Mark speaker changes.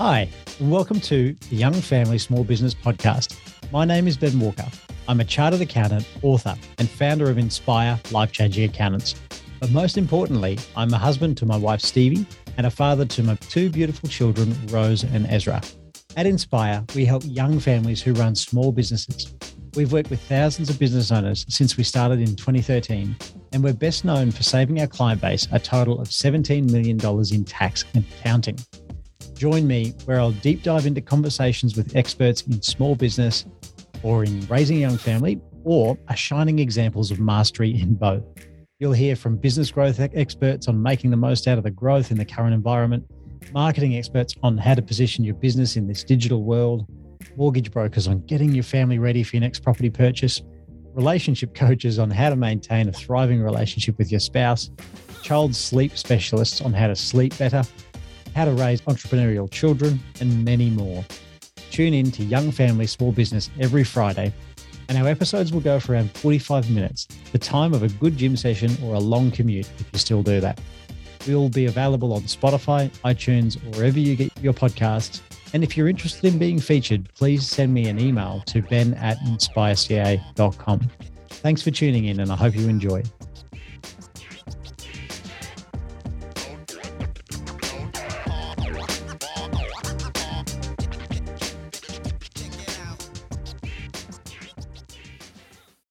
Speaker 1: Hi, and welcome to the Young Family Small Business Podcast. My name is Ben Walker. I'm a chartered accountant, author, and founder of Inspire Life Changing Accountants. But most importantly, I'm a husband to my wife Stevie and a father to my two beautiful children, Rose and Ezra. At Inspire, we help young families who run small businesses. We've worked with thousands of business owners since we started in 2013, and we're best known for saving our client base a total of $17 million in tax and accounting. Join me where I'll deep dive into conversations with experts in small business or in raising a young family or are shining examples of mastery in both. You'll hear from business growth experts on making the most out of the growth in the current environment, marketing experts on how to position your business in this digital world, mortgage brokers on getting your family ready for your next property purchase, relationship coaches on how to maintain a thriving relationship with your spouse, child sleep specialists on how to sleep better how to raise entrepreneurial children, and many more. Tune in to Young Family Small Business every Friday, and our episodes will go for around 45 minutes, the time of a good gym session or a long commute if you still do that. We will be available on Spotify, iTunes, or wherever you get your podcasts. And if you're interested in being featured, please send me an email to ben at inspireca.com. Thanks for tuning in, and I hope you enjoy.